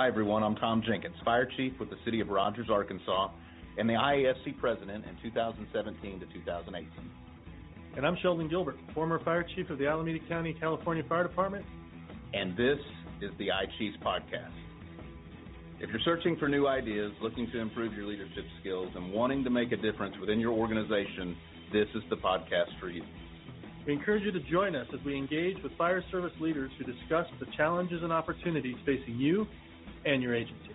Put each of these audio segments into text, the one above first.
Hi, everyone. I'm Tom Jenkins, Fire Chief with the City of Rogers, Arkansas, and the IAFC President in 2017 to 2018. And I'm Sheldon Gilbert, former Fire Chief of the Alameda County, California Fire Department. And this is the iChiefs Podcast. If you're searching for new ideas, looking to improve your leadership skills, and wanting to make a difference within your organization, this is the podcast for you. We encourage you to join us as we engage with fire service leaders who discuss the challenges and opportunities facing you and your agency.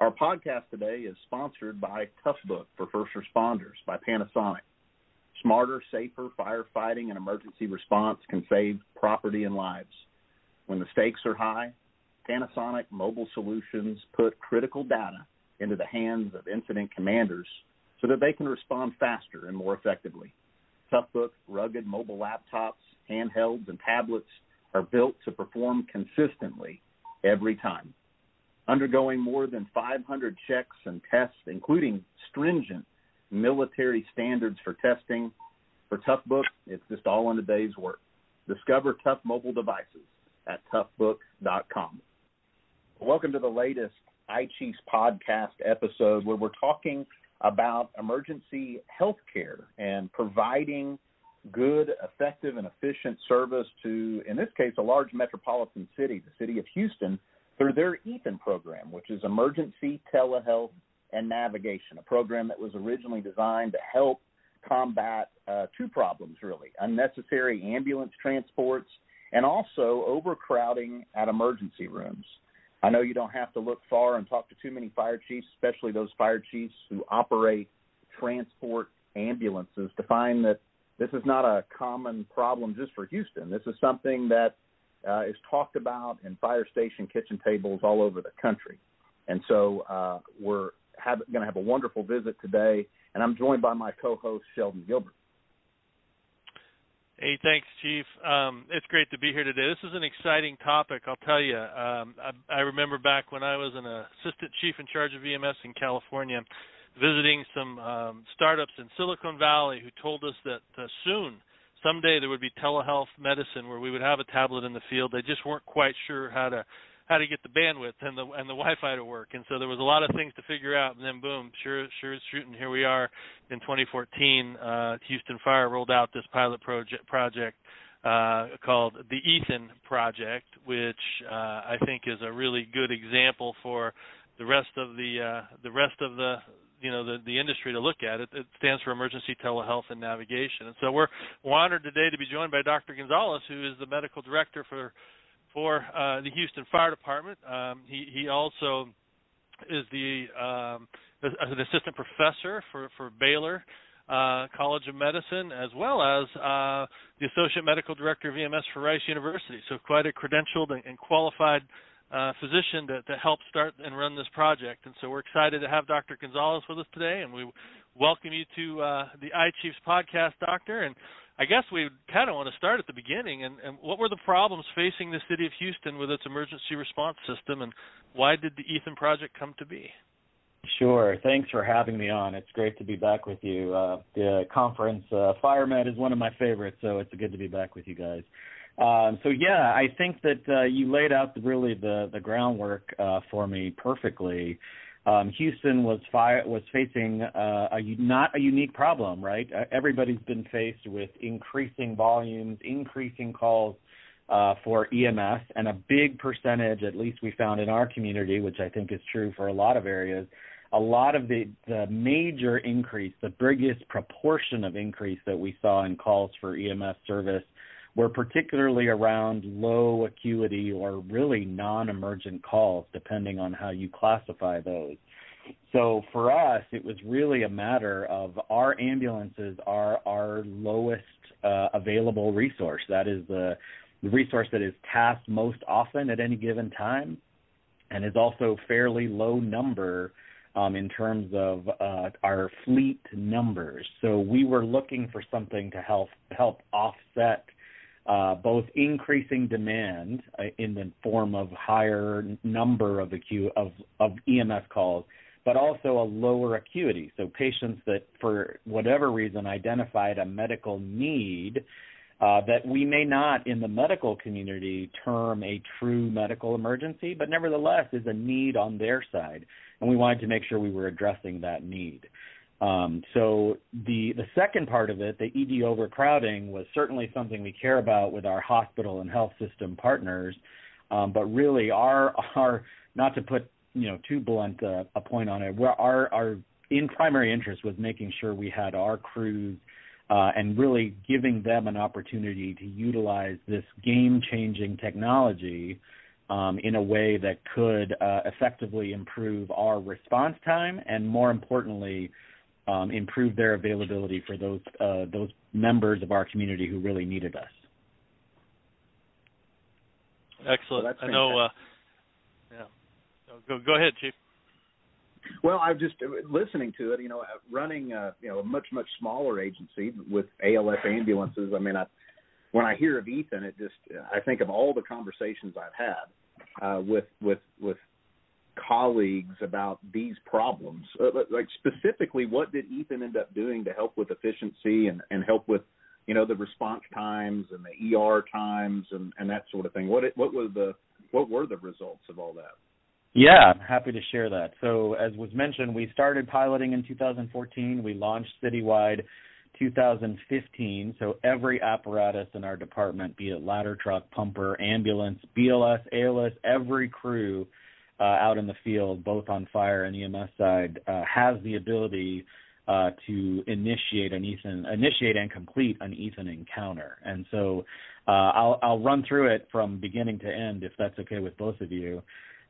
Our podcast today is sponsored by Toughbook for First Responders by Panasonic. Smarter, safer firefighting and emergency response can save property and lives. When the stakes are high, Panasonic Mobile Solutions put critical data into the hands of incident commanders so that they can respond faster and more effectively. Toughbook rugged mobile laptops, handhelds, and tablets are built to perform consistently every time. Undergoing more than 500 checks and tests, including stringent military standards for testing, for Toughbook, it's just all in a day's work. Discover tough mobile devices at toughbook.com. Welcome to the latest iChiefs podcast episode where we're talking about emergency health care and providing good, effective, and efficient service to, in this case, a large metropolitan city, the city of Houston, through their Ethan program, which is Emergency Telehealth and Navigation, a program that was originally designed to help combat uh, two problems, really unnecessary ambulance transports and also overcrowding at emergency rooms. I know you don't have to look far and talk to too many fire chiefs, especially those fire chiefs who operate transport ambulances, to find that this is not a common problem just for Houston. This is something that uh, is talked about in fire station kitchen tables all over the country. And so uh, we're going to have a wonderful visit today, and I'm joined by my co-host Sheldon Gilbert. Hey, thanks, Chief. Um, it's great to be here today. This is an exciting topic, I'll tell you. Um, I, I remember back when I was an assistant chief in charge of EMS in California, visiting some um, startups in Silicon Valley who told us that uh, soon, someday, there would be telehealth medicine where we would have a tablet in the field. They just weren't quite sure how to how to get the bandwidth and the and the Wi-Fi to work. And so there was a lot of things to figure out. And then boom, sure sure it's shooting, here we are in 2014. Uh, Houston Fire rolled out this pilot project project uh, called the Ethan project, which uh, I think is a really good example for the rest of the uh, the rest of the you know the the industry to look at it. It stands for Emergency Telehealth and Navigation. And so we're, we're honored today to be joined by Dr. Gonzalez, who is the medical director for for uh, the Houston Fire Department. Um, he he also is the um, an assistant professor for for Baylor uh, College of Medicine, as well as uh, the associate medical director of EMS for Rice University. So quite a credentialed and, qualified uh, physician to, to help start and run this project. And so we're excited to have Dr. Gonzalez with us today, and we welcome you to uh, the iChiefs podcast, Doctor. And I guess we kind of want to start at the beginning. And, and what were the problems facing the city of Houston with its emergency response system, and why did the Ethan project come to be? Sure. Thanks for having me on. It's great to be back with you. Uh, the conference, uh, FireMed, is one of my favorites, so it's good to be back with you guys. Um, so yeah, I think that uh, you laid out really the the groundwork uh, for me perfectly um, Houston was fire was facing uh, a not a unique problem, right? Uh, everybody's been faced with increasing volumes, increasing calls uh, for EMS, and a big percentage, at least we found in our community, which I think is true for a lot of areas, a lot of the the major increase, the biggest proportion of increase that we saw in calls for EMS service were particularly around low acuity or really non-emergent calls, depending on how you classify those. So for us, it was really a matter of our ambulances are our lowest uh, available resource. That is the, the resource that is tasked most often at any given time, and is also fairly low number um, in terms of uh, our fleet numbers. So we were looking for something to help help offset uh, both increasing demand uh, in the form of higher number of acu- of, of EMS calls, but also a lower acuity. So patients that, for whatever reason, identified a medical need uh, that we may not in the medical community term a true medical emergency, but nevertheless is a need on their side, and we wanted to make sure we were addressing that need. Um, so the the second part of it, the ED overcrowding, was certainly something we care about with our hospital and health system partners. Um, but really, our our not to put you know too blunt uh, a point on it, where our our in primary interest was making sure we had our crews uh, and really giving them an opportunity to utilize this game changing technology um, in a way that could uh, effectively improve our response time and more importantly um, improve their availability for those uh, those members of our community who really needed us. Excellent. Well, I know. Uh, yeah. Go go ahead, Chief. Well, I'm just uh, listening to it. You know, uh, running uh, you know a much much smaller agency with ALS ambulances. I mean, I when I hear of Ethan, it just I think of all the conversations I've had uh, with with with colleagues about these problems. Uh, like specifically, what did Ethan end up doing to help with efficiency and and help with you know the response times and the ER times and and that sort of thing? What what was the what were the results of all that? Yeah, happy to share that. So, as was mentioned, we started piloting in 2014. We launched citywide 2015. So, every apparatus in our department, be it ladder truck, pumper, ambulance, BLS, ALS, every crew uh, out in the field, both on fire and EMS side, uh, has the ability uh, to initiate an Ethan, initiate and complete an Ethan encounter. And so, uh, I'll, I'll run through it from beginning to end, if that's okay with both of you.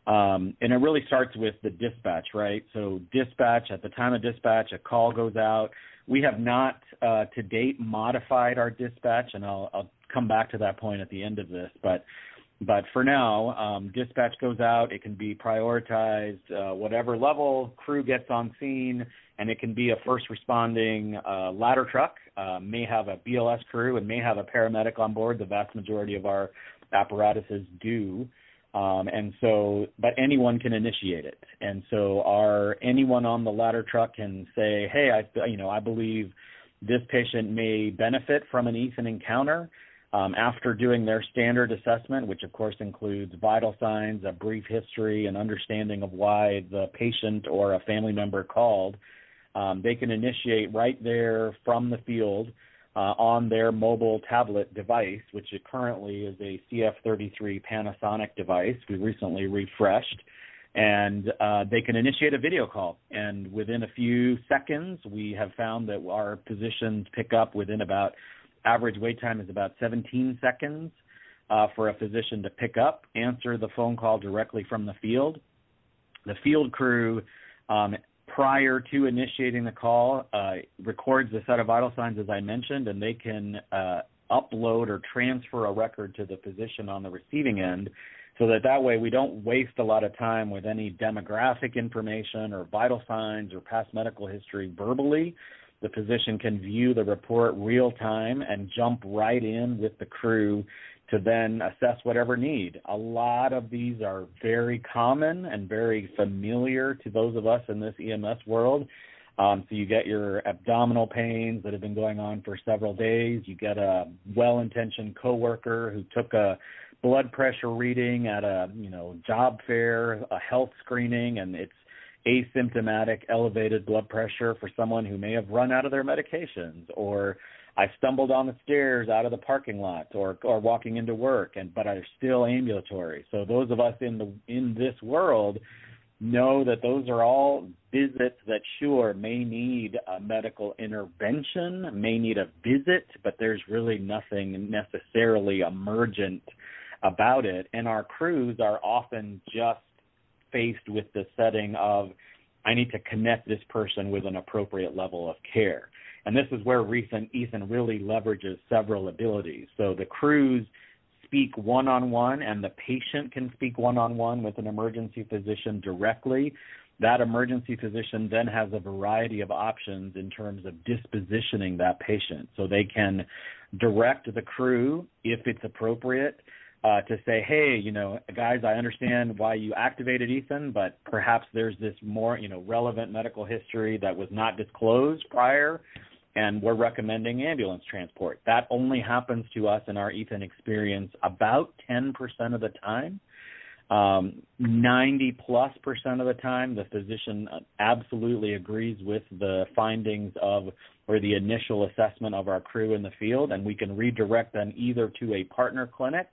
Um, and it really starts with the dispatch, right? So dispatch at the time of dispatch, a call goes out. We have not uh, to date modified our dispatch, and I'll, I'll come back to that point at the end of this. But but for now, um, dispatch goes out. It can be prioritized, uh, whatever level crew gets on scene, and it can be a first responding uh, ladder truck. Uh, may have a BLS crew and may have a paramedic on board. The vast majority of our apparatuses do. Um, and so, but anyone can initiate it. And so, our anyone on the ladder truck can say, "Hey, I, you know, I believe this patient may benefit from an Ethan encounter." Um, after doing their standard assessment, which of course includes vital signs, a brief history, and understanding of why the patient or a family member called, um, they can initiate right there from the field uh, on their mobile tablet device, which currently is a CF33 Panasonic device. We recently refreshed, and uh, they can initiate a video call. And within a few seconds, we have found that our physicians pick up within about average wait time is about 17 seconds uh, for a physician to pick up, answer the phone call directly from the field. The field crew um, prior to initiating the call uh, records a set of vital signs, as I mentioned, and they can uh, upload or transfer a record to the physician on the receiving end so that that way we don't waste a lot of time with any demographic information or vital signs or past medical history verbally. The physician can view the report real time and jump right in with the crew to then assess whatever need. A lot of these are very common and very familiar to those of us in this EMS world. Um, so you get your abdominal pains that have been going on for several days. You get a well-intentioned coworker who took a blood pressure reading at a you know job fair, a health screening, and it's asymptomatic elevated blood pressure for someone who may have run out of their medications or I stumbled on the stairs out of the parking lot or or walking into work and but I'm still ambulatory. So those of us in the in this world know that those are all visits that sure may need a medical intervention, may need a visit, but there's really nothing necessarily emergent about it. And our crews are often just faced with the setting of I need to connect this person with an appropriate level of care. And this is where recent Ethan really leverages several abilities. So the crews speak one on one, and the patient can speak one on one with an emergency physician directly. That emergency physician then has a variety of options in terms of dispositioning that patient. So they can direct the crew if it's appropriate uh, to say, hey, you know, guys, I understand why you activated Ethan, but perhaps there's this more, you know, relevant medical history that was not disclosed prior and we're recommending ambulance transport. That only happens to us in our Ethan experience about 10% of the time. Um, 90 plus percent of the time, the physician absolutely agrees with the findings of or the initial assessment of our crew in the field, and we can redirect them either to a partner clinic.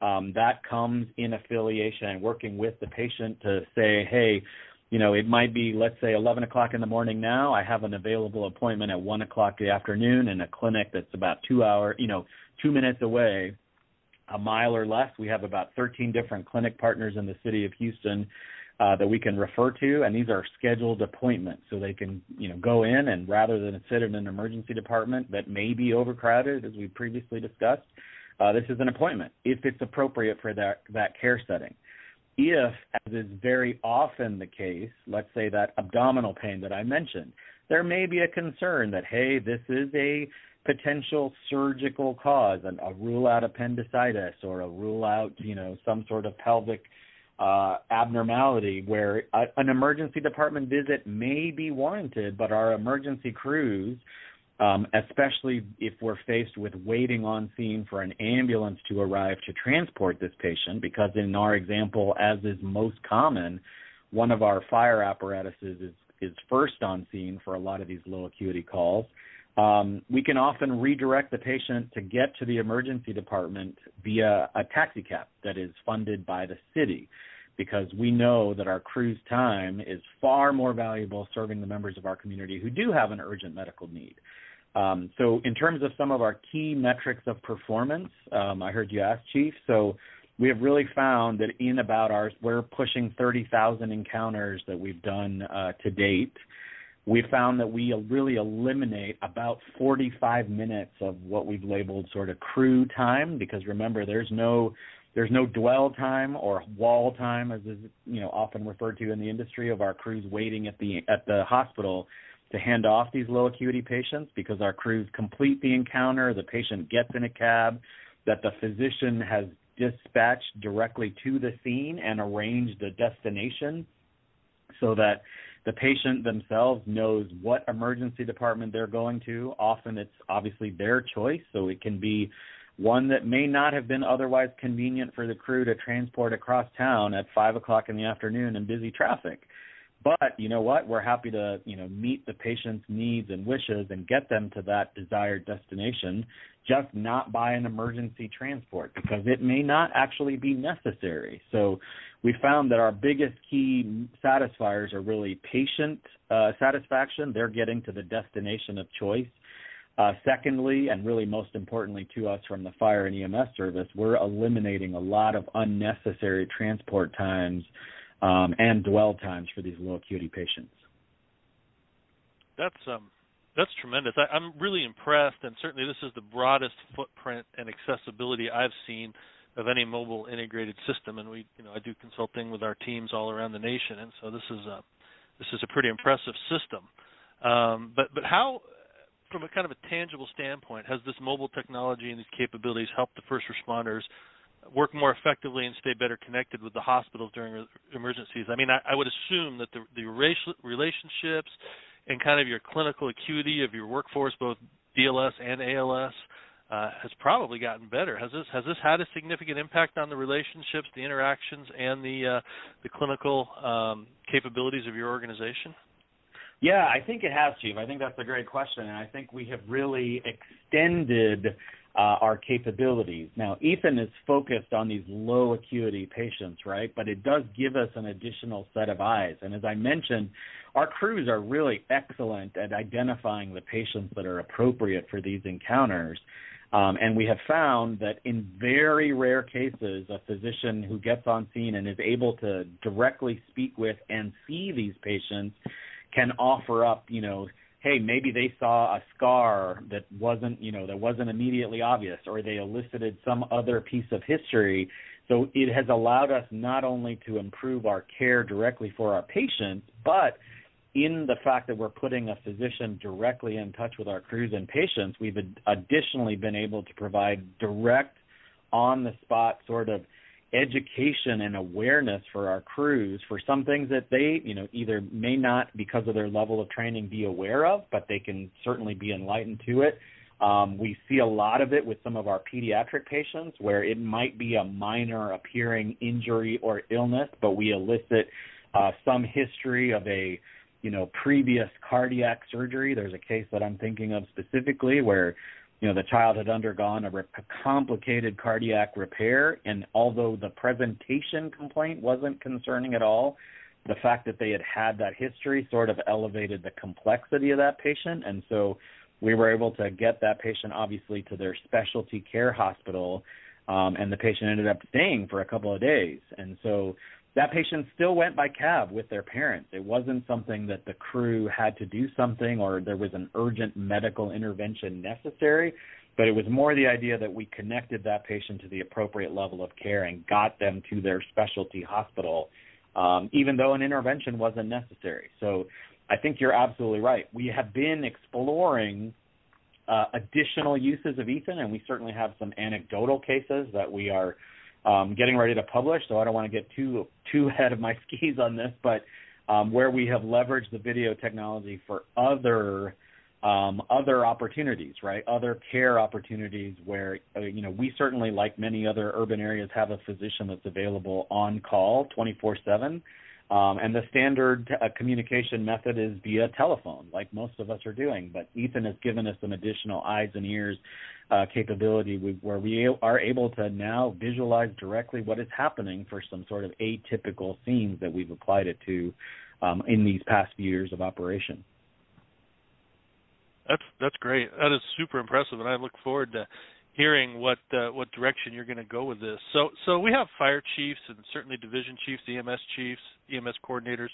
Um, that comes in affiliation and working with the patient to say, hey, you know, it might be, let's say, 11 o'clock in the morning now. I have an available appointment at 1 o'clock in the afternoon in a clinic that's about two hour, you know, two minutes away, a mile or less. We have about 13 different clinic partners in the city of Houston uh, that we can refer to, and these are scheduled appointments, so they can, you know, go in and rather than sit in an emergency department that may be overcrowded, as we previously discussed, uh, this is an appointment if it's appropriate for that that care setting. If, as is very often the case, let's say that abdominal pain that I mentioned, there may be a concern that, hey, this is a potential surgical cause, and a rule out appendicitis or a rule out, you know, some sort of pelvic uh, abnormality where a, an emergency department visit may be warranted, but our emergency crews um, especially if we're faced with waiting on scene for an ambulance to arrive to transport this patient, because in our example, as is most common, one of our fire apparatuses is, is first on scene for a lot of these low acuity calls. Um, we can often redirect the patient to get to the emergency department via a taxi cab that is funded by the city because we know that our crew's time is far more valuable serving the members of our community who do have an urgent medical need. Um, so in terms of some of our key metrics of performance, um, I heard you ask, Chief. So we have really found that in about our, we're pushing 30,000 encounters that we've done uh, to date. We found that we really eliminate about 45 minutes of what we've labeled sort of crew time, because remember, there's no there's no dwell time or wall time, as is you know often referred to in the industry of our crews waiting at the at the hospital to hand off these low acuity patients because our crews complete the encounter, the patient gets in a cab, that the physician has dispatched directly to the scene and arranged a destination so that the patient themselves knows what emergency department they're going to. Often it's obviously their choice, so it can be one that may not have been otherwise convenient for the crew to transport across town at five o'clock in the afternoon in busy traffic. But you know what? We're happy to, you know, meet the patient's needs and wishes and get them to that desired destination, just not by an emergency transport because it may not actually be necessary. So we found that our biggest key satisfiers are really patient uh, satisfaction. They're getting to the destination of choice. Uh, secondly, and really most importantly to us from the fire and EMS service, we're eliminating a lot of unnecessary transport times um, and dwell times for these low acuity patients. That's um, that's tremendous. I, I'm really impressed, and certainly this is the broadest footprint and accessibility I've seen of any mobile integrated system. And we, you know, I do consulting with our teams all around the nation, and so this is a this is a pretty impressive system. Um, but but how, from a kind of a tangible standpoint, has this mobile technology and these capabilities helped the first responders work more effectively and stay better connected with the hospitals during emergencies. I mean, I, I would assume that the, the relationships and kind of your clinical acuity of your workforce, both BLS and ALS, uh, has probably gotten better. Has this has this had a significant impact on the relationships, the interactions, and the uh, the clinical um, capabilities of your organization? Yeah, I think it has, Chief. I think that's a great question, and I think we have really extended uh, our capabilities. Now, Ethan is focused on these low acuity patients, right? But it does give us an additional set of eyes. And as I mentioned, our crews are really excellent at identifying the patients that are appropriate for these encounters. Um, and we have found that in very rare cases, a physician who gets on scene and is able to directly speak with and see these patients can offer up, you know, hey, maybe they saw a scar that wasn't, you know, that wasn't immediately obvious, or they elicited some other piece of history. So it has allowed us not only to improve our care directly for our patients, but in the fact that we're putting a physician directly in touch with our crews and patients, we've additionally been able to provide direct, on the spot sort of education and awareness for our crews for some things that they, you know, either may not because of their level of training be aware of, but they can certainly be enlightened to it. Um, we see a lot of it with some of our pediatric patients where it might be a minor appearing injury or illness, but we elicit uh, some history of a you know previous cardiac surgery. There's a case that I'm thinking of specifically where you know the child had undergone a, re- a complicated cardiac repair, and although the presentation complaint wasn't concerning at all, the fact that they had had that history sort of elevated the complexity of that patient, and so we were able to get that patient obviously to their specialty care hospital, um, and the patient ended up staying for a couple of days, and so that patient still went by cab with their parents. It wasn't something that the crew had to do something or there was an urgent medical intervention necessary, but it was more the idea that we connected that patient to the appropriate level of care and got them to their specialty hospital, um, even though an intervention wasn't necessary. So I think you're absolutely right. We have been exploring uh, additional uses of Ethan, and we certainly have some anecdotal cases that we are um, getting ready to publish, so I don't want to get too too ahead of my skis on this, but um, where we have leveraged the video technology for other um, other opportunities, right? Other care opportunities where uh, you know we certainly, like many other urban areas, have a physician that's available on call 24/7. Um, and the standard uh, communication method is via telephone, like most of us are doing. But Ethan has given us some additional eyes and ears uh, capability where we are able to now visualize directly what is happening for some sort of atypical scenes that we've applied it to um, in these past few years of operation. That's that's great. That is super impressive, and I look forward to hearing what uh, what direction you're going to go with this. So so we have fire chiefs and certainly division chiefs, EMS chiefs, EMS coordinators,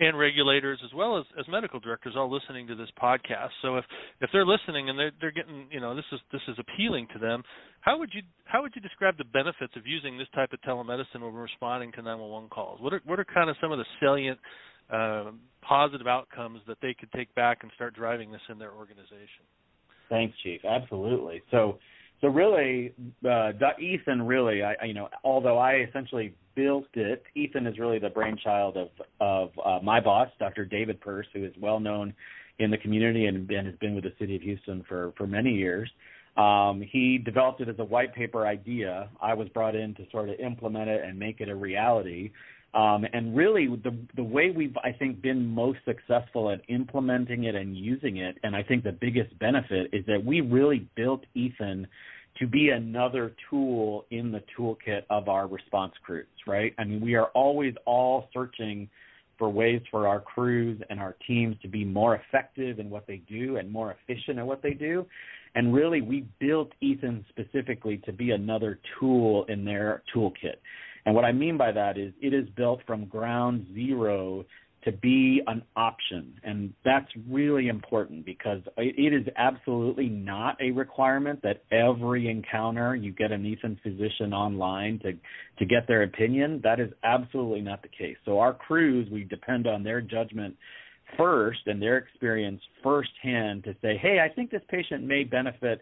and regulators as well as, as medical directors all listening to this podcast. So if if they're listening and they're they're getting you know this is this is appealing to them, how would you how would you describe the benefits of using this type of telemedicine when responding to 911 calls? What are what are kind of some of the salient uh, positive outcomes that they could take back and start driving this in their organization? Thanks, Chief. Absolutely. So so really, uh, Ethan really, I, you know, although I essentially built it, Ethan is really the brainchild of of uh, my boss, Dr. David Persse, who is well known in the community and, and has been with the city of Houston for for many years. Um, he developed it as a white paper idea. I was brought in to sort of implement it and make it a reality. Um, and really, the the way we've I think been most successful at implementing it and using it, and I think the biggest benefit is that we really built Ethan to be another tool in the toolkit of our response crews. Right? I mean, we are always all searching for ways for our crews and our teams to be more effective in what they do and more efficient at what they do. And really, we built Ethan specifically to be another tool in their toolkit. And what I mean by that is it is built from ground zero to be an option. And that's really important because it is absolutely not a requirement that every encounter you get an Ethan physician online to, to get their opinion. That is absolutely not the case. So our crews, we depend on their judgment first and their experience firsthand to say, hey, I think this patient may benefit,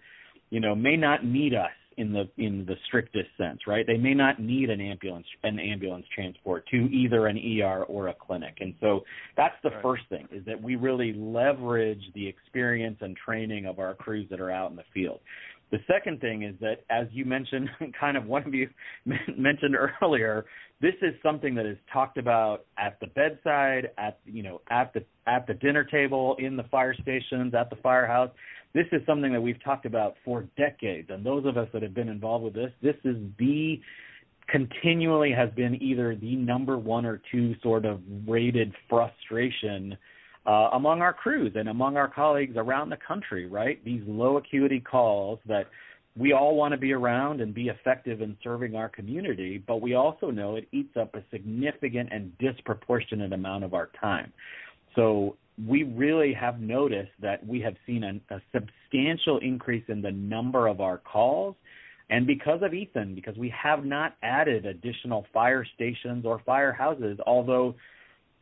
you know, may not need us in the in the strictest sense, right? They may not need an ambulance an ambulance transport to either an ER or a clinic. And so that's the right. first thing is that we really leverage the experience and training of our crews that are out in the field. The second thing is that, as you mentioned, kind of one of you mentioned earlier, this is something that is talked about at the bedside, at you know, at the at the dinner table, in the fire stations, at the firehouse this is something that we've talked about for decades. And those of us that have been involved with this, this is the continually has been either the number one or two sort of rated frustration uh, among our crews and among our colleagues around the country, right? These low acuity calls that we all want to be around and be effective in serving our community, but we also know it eats up a significant and disproportionate amount of our time. So we really have noticed that we have seen a, a substantial increase in the number of our calls. And because of Ethan, because we have not added additional fire stations or firehouses, although,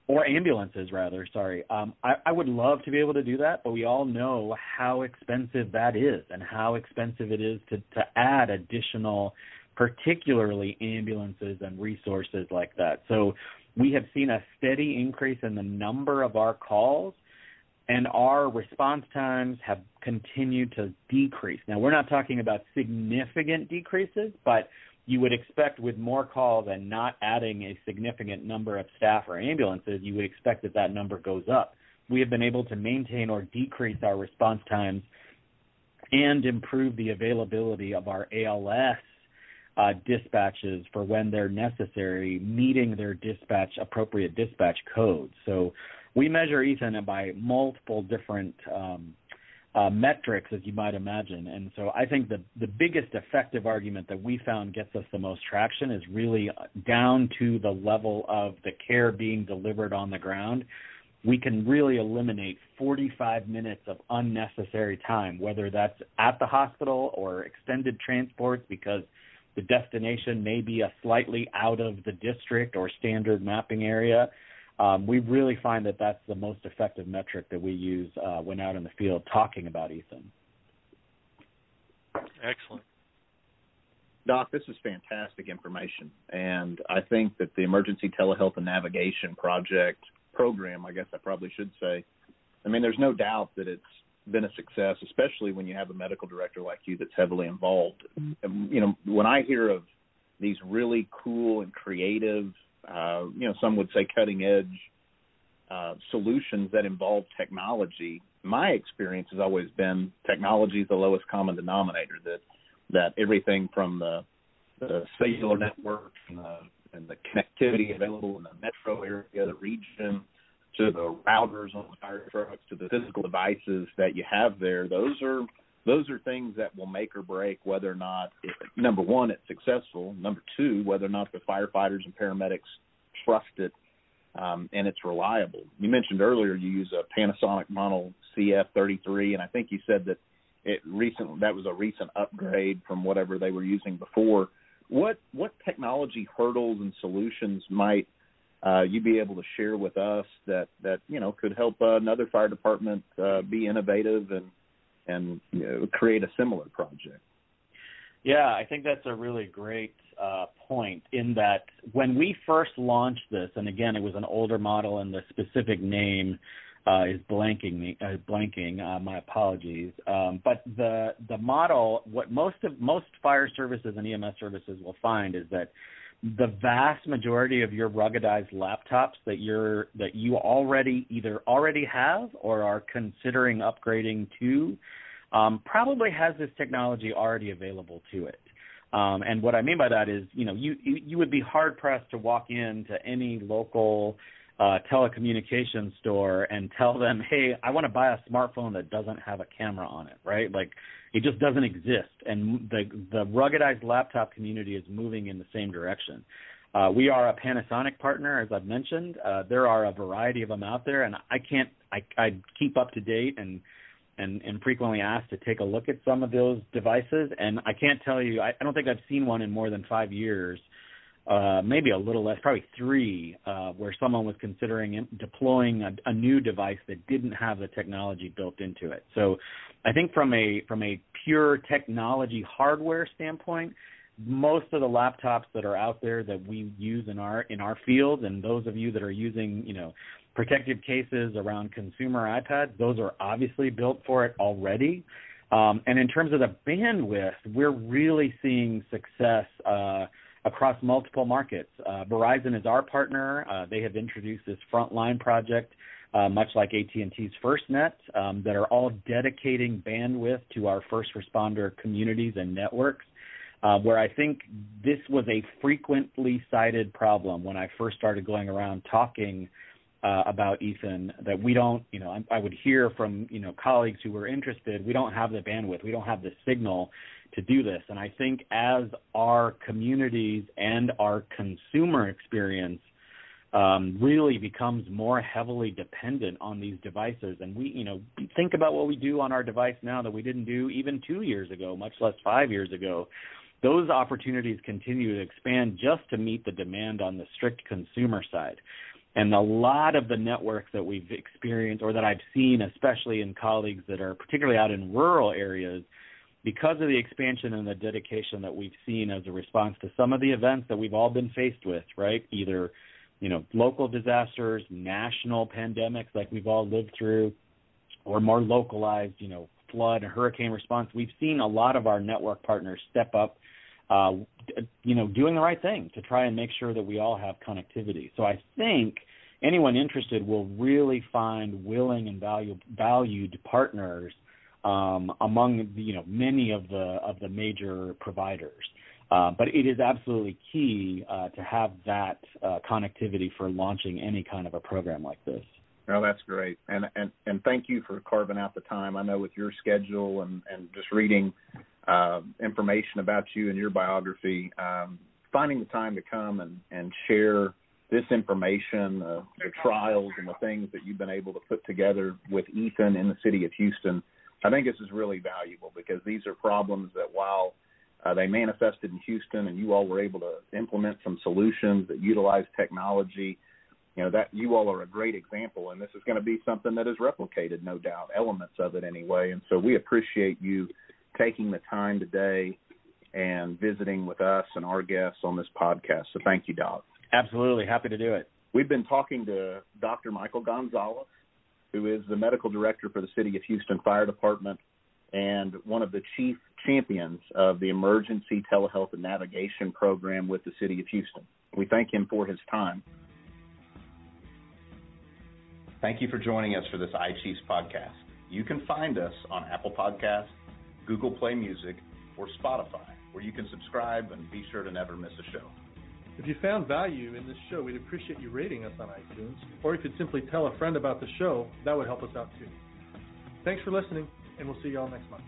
or ambulances rather, sorry. Um, I, I would love to be able to do that, but we all know how expensive that is and how expensive it is to, to add additional particularly ambulances and resources like that. So we have seen a steady increase in the number of our calls and our response times have continued to decrease. Now, we're not talking about significant decreases, but you would expect with more calls and not adding a significant number of staff or ambulances, you would expect that that number goes up. We have been able to maintain or decrease our response times and improve the availability of our ALS uh, dispatches for when they're necessary, meeting their dispatch appropriate dispatch codes. So we measure Ethan by multiple different um, uh, metrics, as you might imagine. And so I think the the biggest effective argument that we found gets us the most traction is really down to the level of the care being delivered on the ground. We can really eliminate 45 minutes of unnecessary time, whether that's at the hospital or extended transports because the destination may be a slightly out of the district or standard mapping area um, we really find that that's the most effective metric that we use uh, when out in the field talking about Ethan. Excellent. Doc, this is fantastic information, and I think that the Emergency Telehealth and Navigation Project program, I guess I probably should say, I mean, there's no doubt that it's been a success, especially when you have a medical director like you that's heavily involved. When I hear of these really cool and creative uh, you know, some would say cutting edge uh, solutions that involve technology. My experience has always been technology is the lowest common denominator. That that everything from the, the cellular network and the, and the connectivity available in the metro area, the region, to the routers on the fire trucks, to the physical devices that you have there. Those are those are things that will make or break whether or not it, number one it's successful. Number two whether or not the firefighters and paramedics trust it um, and it's reliable. You mentioned earlier you use a panasonic model cf33 and i think you said that it recent that was a recent upgrade from whatever they were using before. What what technology hurdles and solutions might uh, you be able to share with us that that you know could help uh, another fire department uh, be innovative and and you know, create a similar project. Yeah, I think that's a really great uh, point. In that, when we first launched this, and again, it was an older model, and the specific name uh, is blanking me. Uh, blanking. Uh, my apologies. Um, but the the model, what most of most fire services and EMS services will find is that the vast majority of your ruggedized laptops that you're that you already either already have or are considering upgrading to um, probably has this technology already available to it. Um, and what I mean by that is, you know, you you would be hard pressed to walk into any local uh, telecommunications store and tell them, hey, I want to buy a smartphone that doesn't have a camera on it, right? Like it just doesn't exist. And the the ruggedized laptop community is moving in the same direction. Uh, we are a Panasonic partner, as I've mentioned. Uh, there are a variety of them out there, and I can't I, I keep up to date and and and frequently asked to take a look at some of those devices. And I can't tell you, I, I don't think I've seen one in more than five years uh, maybe a little less, probably three, uh, where someone was considering deploying a, a, new device that didn't have the technology built into it. So, I think from a from a pure technology hardware standpoint, most of the laptops that are out there that we use in our in our field, and those of you that are using, you know, protective cases around consumer iPads, those are obviously built for it already. Um, and in terms of the bandwidth, we're really seeing success. Uh, across multiple markets. Uh, Verizon is our partner. Uh, they have introduced this frontline project, uh, much like AT&T's FirstNet, um, that are all dedicating bandwidth to our first responder communities and networks. Uh, where I think this was a frequently cited problem when I first started going around talking uh, about Ethan that we don't, you know, I, I would hear from, you know, colleagues who were interested, we don't have the bandwidth, we don't have the signal to do this. And I think as our communities and our consumer experience um, really becomes more heavily dependent on these devices, and we, you know, think about what we do on our device now that we didn't do even two years ago, much less five years ago. Those opportunities continue to expand just to meet the demand on the strict consumer side. And a lot of the networks that we've experienced or that I've seen, especially in colleagues that are particularly out in rural areas, because of the expansion and the dedication that we've seen as a response to some of the events that we've all been faced with, right? Either, you know, local disasters, national pandemics like we've all lived through, or more localized, you know, flood and hurricane response. We've seen a lot of our network partners step up, uh, you know, doing the right thing to try and make sure that we all have connectivity. So I think anyone interested will really find willing and value, valued partners um, among you know many of the of the major providers. Uh, but it is absolutely key uh, to have that uh, connectivity for launching any kind of a program like this. No, that's great, and and and thank you for carving out the time. I know with your schedule and and just reading uh, information about you and your biography, um, finding the time to come and and share this information, uh, the trials and the things that you've been able to put together with Ethan in the city of Houston I think this is really valuable because these are problems that while uh, they manifested in Houston and you all were able to implement some solutions that utilize technology, you know that you all are a great example. And this is going to be something that is replicated no doubt elements of it anyway. And so we appreciate you taking the time today and visiting with us and our guests on this podcast. So thank you doc. Absolutely. Happy to do it. We've been talking to dr michael gonzalez who is the medical director for the City of Houston Fire Department and one of the chief champions of the emergency telehealth and navigation program with the City of Houston. We thank him for his time. Thank you for joining us for this iChiefs podcast. You can find us on Apple Podcasts, Google Play Music, or Spotify, where you can subscribe and be sure to never miss a show. If you found value in this show, we'd appreciate you rating us on iTunes, or you could simply tell a friend about the show. That would help us out too. Thanks for listening, and we'll see you all next month.